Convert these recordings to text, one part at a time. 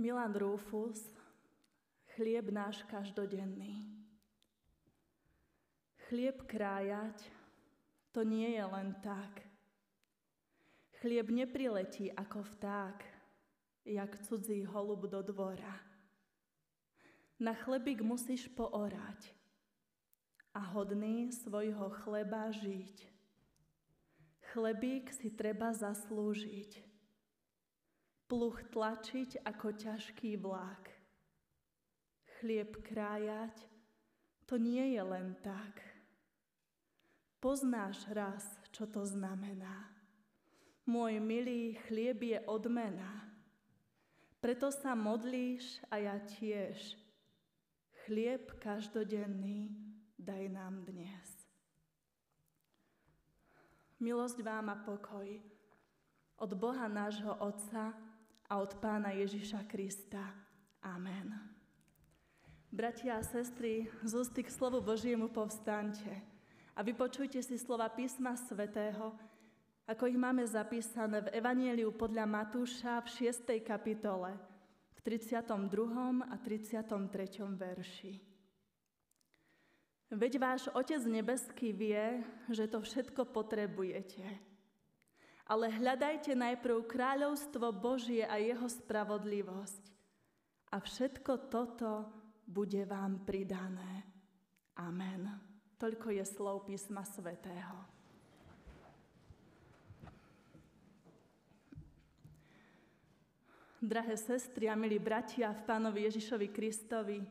Milan Rufus, chlieb náš každodenný. Chlieb krájať, to nie je len tak. Chlieb nepriletí ako vták, jak cudzí holub do dvora. Na chlebík musíš poorať a hodný svojho chleba žiť. Chlebík si treba zaslúžiť. Pluch tlačiť ako ťažký vlak. Chlieb krájať, to nie je len tak. Poznáš raz, čo to znamená. Môj milý chlieb je odmena. Preto sa modlíš a ja tiež Chlieb každodenný daj nám dnes. Milosť vám a pokoj od Boha nášho Otca a od Pána Ježiša Krista. Amen. Bratia a sestry, z k slovu Božiemu povstante a vypočujte si slova písma svätého, ako ich máme zapísané v Evanieliu podľa Matúša v 6. kapitole, v 32. a 33. verši. Veď váš Otec nebeský vie, že to všetko potrebujete. Ale hľadajte najprv kráľovstvo Božie a jeho spravodlivosť. A všetko toto bude vám pridané. Amen. Toľko je slov písma svätého. Drahé sestry a milí bratia v Pánovi Ježišovi Kristovi,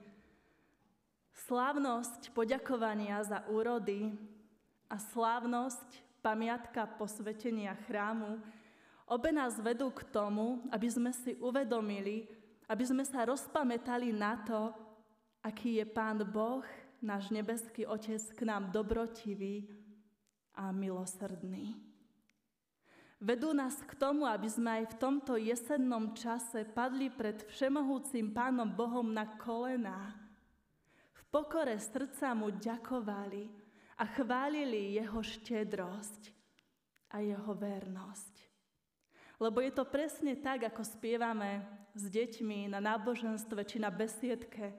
slávnosť poďakovania za úrody a slávnosť pamiatka posvetenia chrámu obe nás vedú k tomu, aby sme si uvedomili, aby sme sa rozpamätali na to, aký je Pán Boh, náš nebeský Otec, k nám dobrotivý a milosrdný. Vedú nás k tomu, aby sme aj v tomto jesennom čase padli pred všemohúcim Pánom Bohom na kolená. V pokore srdca mu ďakovali a chválili jeho štedrosť a jeho vernosť. Lebo je to presne tak, ako spievame s deťmi na náboženstve či na besiedke.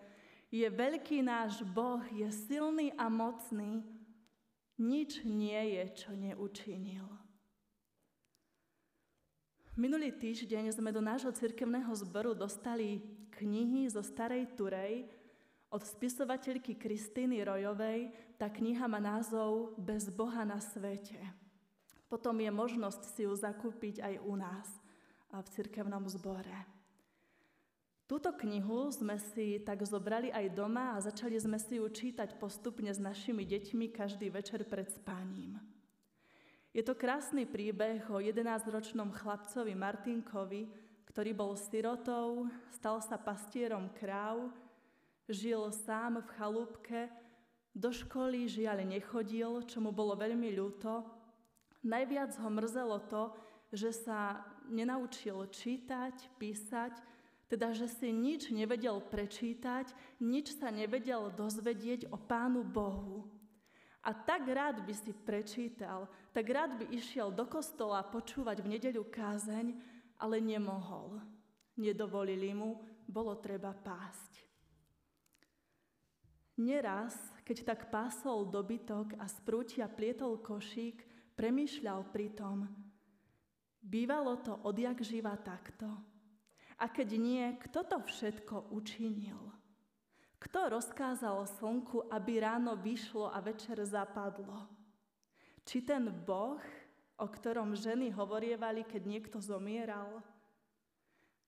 Je veľký náš Boh, je silný a mocný, nič nie je, čo neučinil. Minulý týždeň sme do nášho cirkevného zboru dostali knihy zo Starej Turej od spisovateľky Kristýny Rojovej. Tá kniha má názov Bez Boha na svete. Potom je možnosť si ju zakúpiť aj u nás v cirkevnom zbore. Túto knihu sme si tak zobrali aj doma a začali sme si ju čítať postupne s našimi deťmi každý večer pred spáním. Je to krásny príbeh o 11-ročnom chlapcovi Martinkovi, ktorý bol sirotou, stal sa pastierom kráv, žil sám v chalúbke, do školy žiaľ nechodil, čo mu bolo veľmi ľúto. Najviac ho mrzelo to, že sa nenaučil čítať, písať, teda že si nič nevedel prečítať, nič sa nevedel dozvedieť o Pánu Bohu. A tak rád by si prečítal, tak rád by išiel do kostola počúvať v nedeľu kázeň, ale nemohol. Nedovolili mu, bolo treba pásť. Neraz, keď tak pásol dobytok a z prútia plietol košík, premýšľal pritom, bývalo to odjak živa takto. A keď nie, kto to všetko učinil? Kto rozkázal slnku, aby ráno vyšlo a večer zapadlo? Či ten Boh, o ktorom ženy hovorievali, keď niekto zomieral?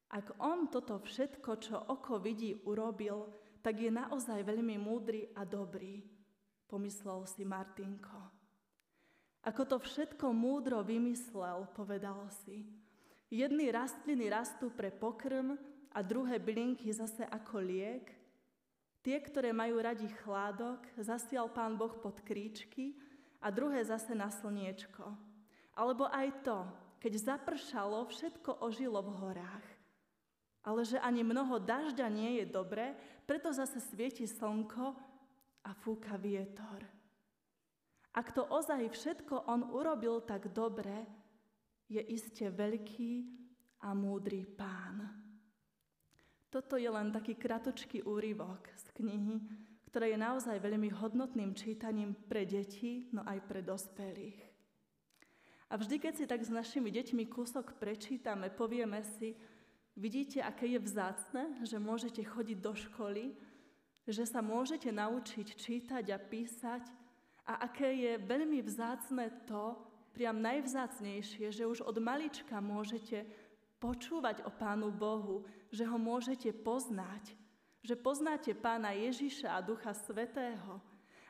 Ak on toto všetko, čo oko vidí, urobil, tak je naozaj veľmi múdry a dobrý, pomyslel si Martinko. Ako to všetko múdro vymyslel, povedal si. Jedny rastliny rastú pre pokrm a druhé bylinky zase ako liek – Tie, ktoré majú radi chládok, zasial pán Boh pod kríčky a druhé zase na slniečko. Alebo aj to, keď zapršalo, všetko ožilo v horách. Ale že ani mnoho dažďa nie je dobré, preto zase svieti slnko a fúka vietor. Ak to ozaj všetko on urobil tak dobre, je iste veľký a múdry pán. Toto je len taký kratočký úryvok z knihy, ktorá je naozaj veľmi hodnotným čítaním pre deti, no aj pre dospelých. A vždy, keď si tak s našimi deťmi kúsok prečítame, povieme si, vidíte, aké je vzácne, že môžete chodiť do školy, že sa môžete naučiť čítať a písať a aké je veľmi vzácne to, priam najvzácnejšie, že už od malička môžete počúvať o Pánu Bohu, že ho môžete poznať, že poznáte Pána Ježiša a Ducha Svetého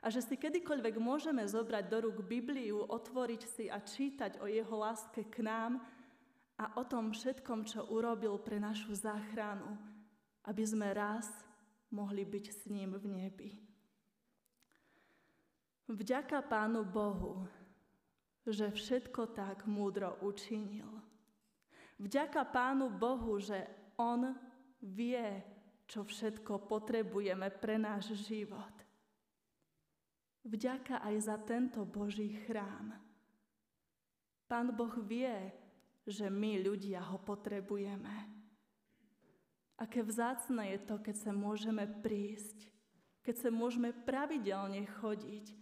a že si kedykoľvek môžeme zobrať do rúk Bibliu, otvoriť si a čítať o Jeho láske k nám a o tom všetkom, čo urobil pre našu záchranu, aby sme raz mohli byť s ním v nebi. Vďaka Pánu Bohu, že všetko tak múdro učinil. Vďaka Pánu Bohu, že On vie, čo všetko potrebujeme pre náš život. Vďaka aj za tento Boží chrám. Pán Boh vie, že my ľudia ho potrebujeme. Aké vzácne je to, keď sa môžeme prísť, keď sa môžeme pravidelne chodiť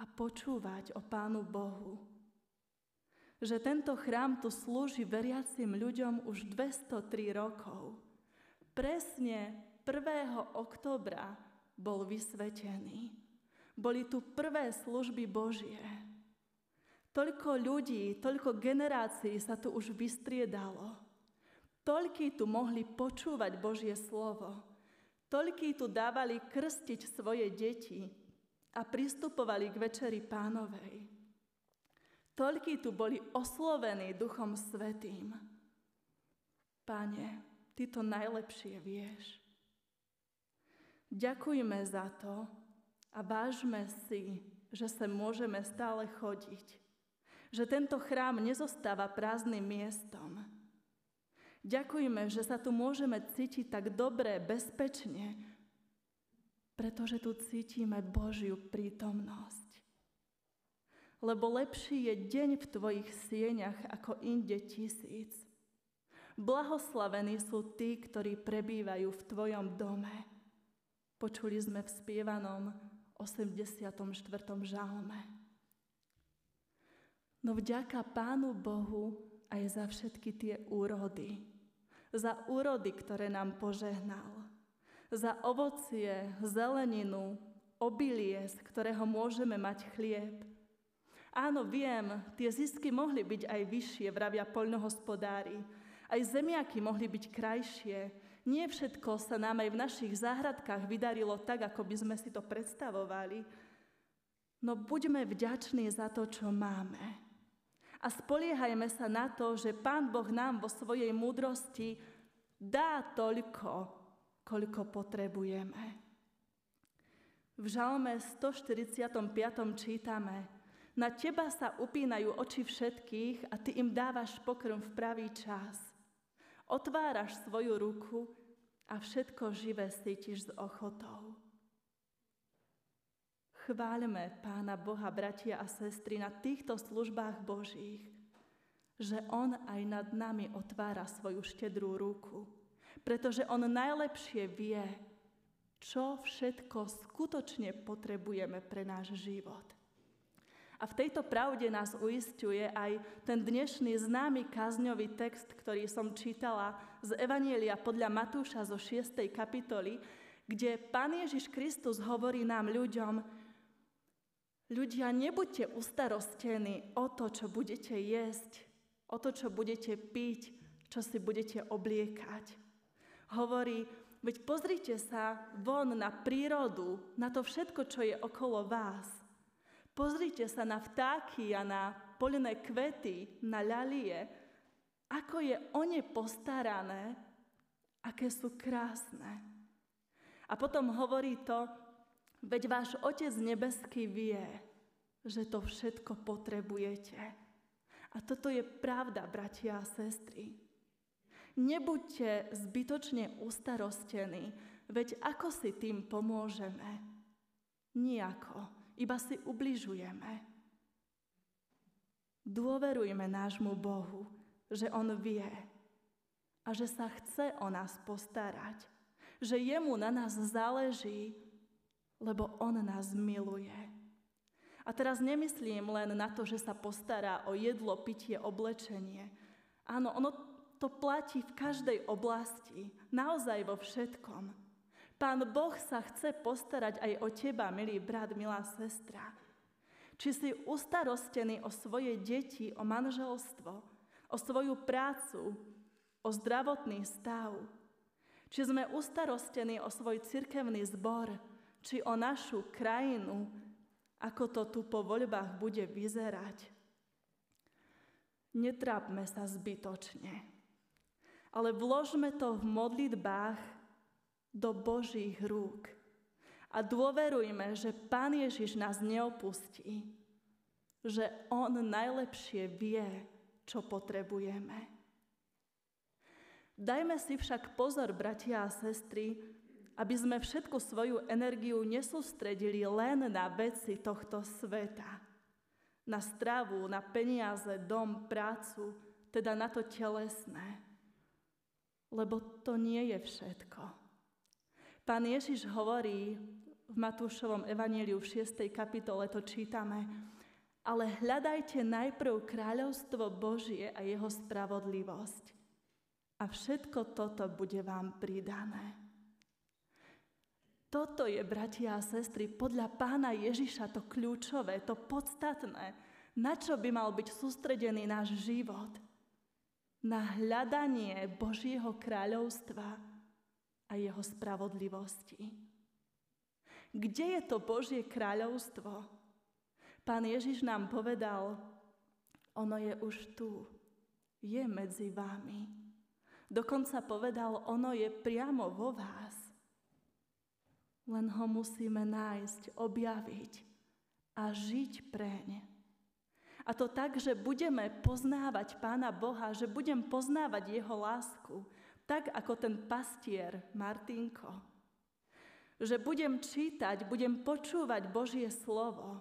a počúvať o Pánu Bohu že tento chrám tu slúži veriacim ľuďom už 203 rokov. Presne 1. oktobra bol vysvetený. Boli tu prvé služby Božie. Toľko ľudí, toľko generácií sa tu už vystriedalo. Toľkí tu mohli počúvať Božie slovo. Toľkí tu dávali krstiť svoje deti a pristupovali k večeri pánovej. Toľkí tu boli oslovení Duchom Svetým. Pane, Ty to najlepšie vieš. Ďakujme za to a vážme si, že sa môžeme stále chodiť. Že tento chrám nezostáva prázdnym miestom. Ďakujme, že sa tu môžeme cítiť tak dobre, bezpečne, pretože tu cítime Božiu prítomnosť lebo lepší je deň v tvojich sieňach ako inde tisíc. Blahoslavení sú tí, ktorí prebývajú v tvojom dome. Počuli sme v spievanom 84. žalme. No vďaka Pánu Bohu aj za všetky tie úrody. Za úrody, ktoré nám požehnal. Za ovocie, zeleninu, obilie, z ktorého môžeme mať chlieb Áno, viem, tie zisky mohli byť aj vyššie, vravia poľnohospodári. Aj zemiaky mohli byť krajšie. Nie všetko sa nám aj v našich záhradkách vydarilo tak, ako by sme si to predstavovali. No buďme vďační za to, čo máme. A spoliehajme sa na to, že Pán Boh nám vo svojej múdrosti dá toľko, koľko potrebujeme. V žalme 145. čítame – na teba sa upínajú oči všetkých a ty im dávaš pokrm v pravý čas. Otváraš svoju ruku a všetko živé cítiš s ochotou. Chváľme Pána Boha, bratia a sestry, na týchto službách Božích, že On aj nad nami otvára svoju štedrú ruku, pretože On najlepšie vie, čo všetko skutočne potrebujeme pre náš život. A v tejto pravde nás uistuje aj ten dnešný známy kazňový text, ktorý som čítala z Evanielia podľa Matúša zo 6. kapitoly, kde Pán Ježiš Kristus hovorí nám ľuďom, ľudia, nebuďte ustarostení o to, čo budete jesť, o to, čo budete piť, čo si budete obliekať. Hovorí, veď pozrite sa von na prírodu, na to všetko, čo je okolo vás. Pozrite sa na vtáky a na poľné kvety, na ľalie, ako je o ne postarané, aké sú krásne. A potom hovorí to, veď váš Otec nebeský vie, že to všetko potrebujete. A toto je pravda, bratia a sestry. Nebuďte zbytočne ustarostení, veď ako si tým pomôžeme? Nijako iba si ubližujeme. Dôverujme nášmu Bohu, že On vie a že sa chce o nás postarať. Že jemu na nás záleží, lebo on nás miluje. A teraz nemyslím len na to, že sa postará o jedlo, pitie, oblečenie. Áno, ono to platí v každej oblasti, naozaj vo všetkom. Pán Boh sa chce postarať aj o teba, milý brat, milá sestra. Či si ustarostený o svoje deti, o manželstvo, o svoju prácu, o zdravotný stav. Či sme ustarostení o svoj cirkevný zbor, či o našu krajinu, ako to tu po voľbách bude vyzerať. Netrápme sa zbytočne, ale vložme to v modlitbách do Božích rúk a dôverujme, že Pán Ježiš nás neopustí, že On najlepšie vie, čo potrebujeme. Dajme si však pozor, bratia a sestry, aby sme všetku svoju energiu nesústredili len na veci tohto sveta. Na stravu, na peniaze, dom, prácu, teda na to telesné. Lebo to nie je všetko. Pán Ježiš hovorí v Matúšovom evaníliu v 6. kapitole, to čítame, ale hľadajte najprv kráľovstvo Božie a jeho spravodlivosť. A všetko toto bude vám pridané. Toto je, bratia a sestry, podľa pána Ježiša to kľúčové, to podstatné, na čo by mal byť sústredený náš život. Na hľadanie Božieho kráľovstva a jeho spravodlivosti. Kde je to Božie kráľovstvo? Pán Ježiš nám povedal, ono je už tu, je medzi vami. Dokonca povedal, ono je priamo vo vás. Len ho musíme nájsť, objaviť a žiť preň. A to tak, že budeme poznávať Pána Boha, že budem poznávať Jeho lásku, tak ako ten pastier Martinko. Že budem čítať, budem počúvať Božie slovo.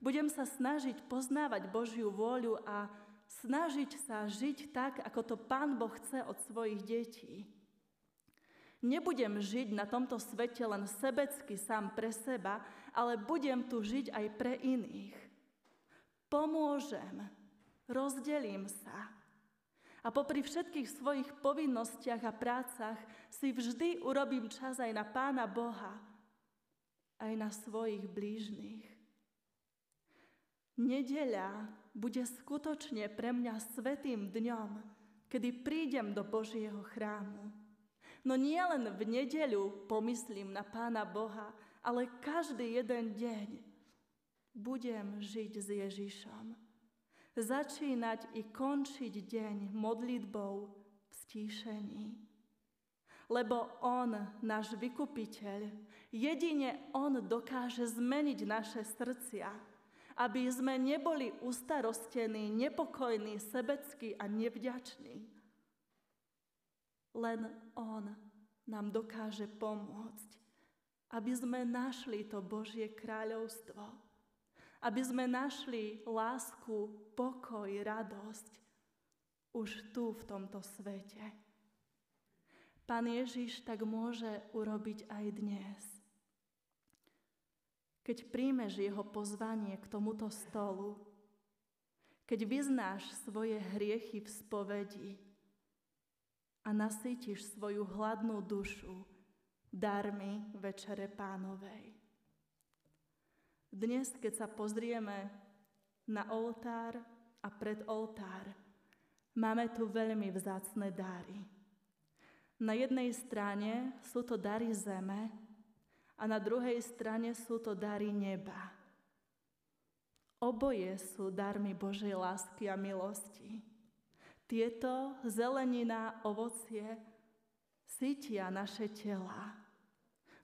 Budem sa snažiť poznávať Božiu vôľu a snažiť sa žiť tak, ako to Pán Boh chce od svojich detí. Nebudem žiť na tomto svete len sebecky sám pre seba, ale budem tu žiť aj pre iných. Pomôžem, rozdelím sa, a popri všetkých svojich povinnostiach a prácach si vždy urobím čas aj na Pána Boha, aj na svojich blížnych. Nedeľa bude skutočne pre mňa svetým dňom, kedy prídem do Božieho chrámu. No nie len v nedeľu pomyslím na Pána Boha, ale každý jeden deň budem žiť s Ježišom začínať i končiť deň modlitbou v stíšení. Lebo On, náš vykupiteľ, jedine On dokáže zmeniť naše srdcia, aby sme neboli ustarostení, nepokojní, sebeckí a nevďační. Len On nám dokáže pomôcť, aby sme našli to Božie kráľovstvo aby sme našli lásku, pokoj, radosť už tu v tomto svete. Pán Ježiš tak môže urobiť aj dnes. Keď príjmeš jeho pozvanie k tomuto stolu, keď vyznáš svoje hriechy v spovedi a nasýtiš svoju hladnú dušu darmi Večere Pánovej. Dnes, keď sa pozrieme na oltár a pred oltár, máme tu veľmi vzácne dary. Na jednej strane sú to dary zeme a na druhej strane sú to dary neba. Oboje sú darmi Božej lásky a milosti. Tieto, zelenina, ovocie, sítia naše tela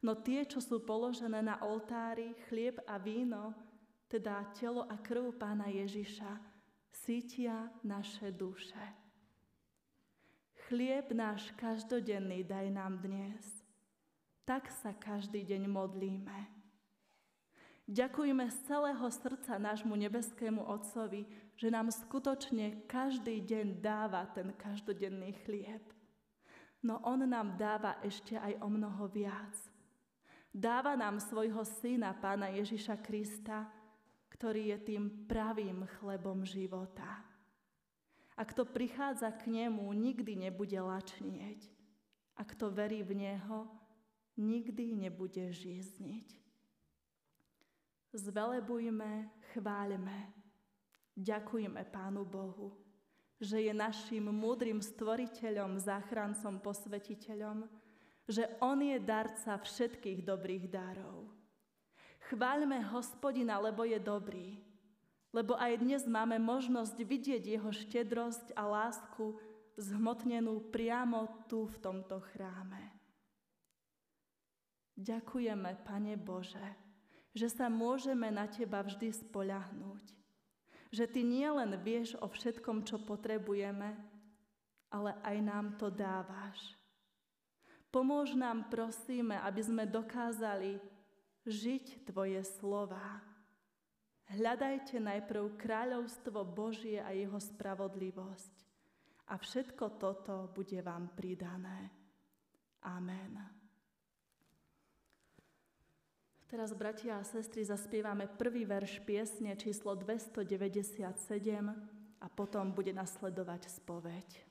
No tie, čo sú položené na oltári, chlieb a víno, teda telo a krv pána Ježiša, sítia naše duše. Chlieb náš každodenný daj nám dnes. Tak sa každý deň modlíme. Ďakujme z celého srdca nášmu nebeskému Otcovi, že nám skutočne každý deň dáva ten každodenný chlieb. no On nám dáva ešte aj o mnoho viac. Dáva nám svojho syna, pána Ježiša Krista, ktorý je tým pravým chlebom života. A kto prichádza k nemu, nikdy nebude lačnieť. A kto verí v neho, nikdy nebude žízniť. Zvelebujme, chváľme, ďakujme Pánu Bohu, že je našim múdrym stvoriteľom, záchrancom, posvetiteľom, že On je darca všetkých dobrých darov. Chváľme hospodina, lebo je dobrý, lebo aj dnes máme možnosť vidieť jeho štedrosť a lásku zhmotnenú priamo tu v tomto chráme. Ďakujeme, Pane Bože, že sa môžeme na Teba vždy spoľahnúť. Že Ty nielen vieš o všetkom, čo potrebujeme, ale aj nám to dávaš. Pomôž nám, prosíme, aby sme dokázali žiť Tvoje slova. Hľadajte najprv kráľovstvo Božie a jeho spravodlivosť. A všetko toto bude vám pridané. Amen. Teraz, bratia a sestry, zaspievame prvý verš piesne číslo 297 a potom bude nasledovať spoveď.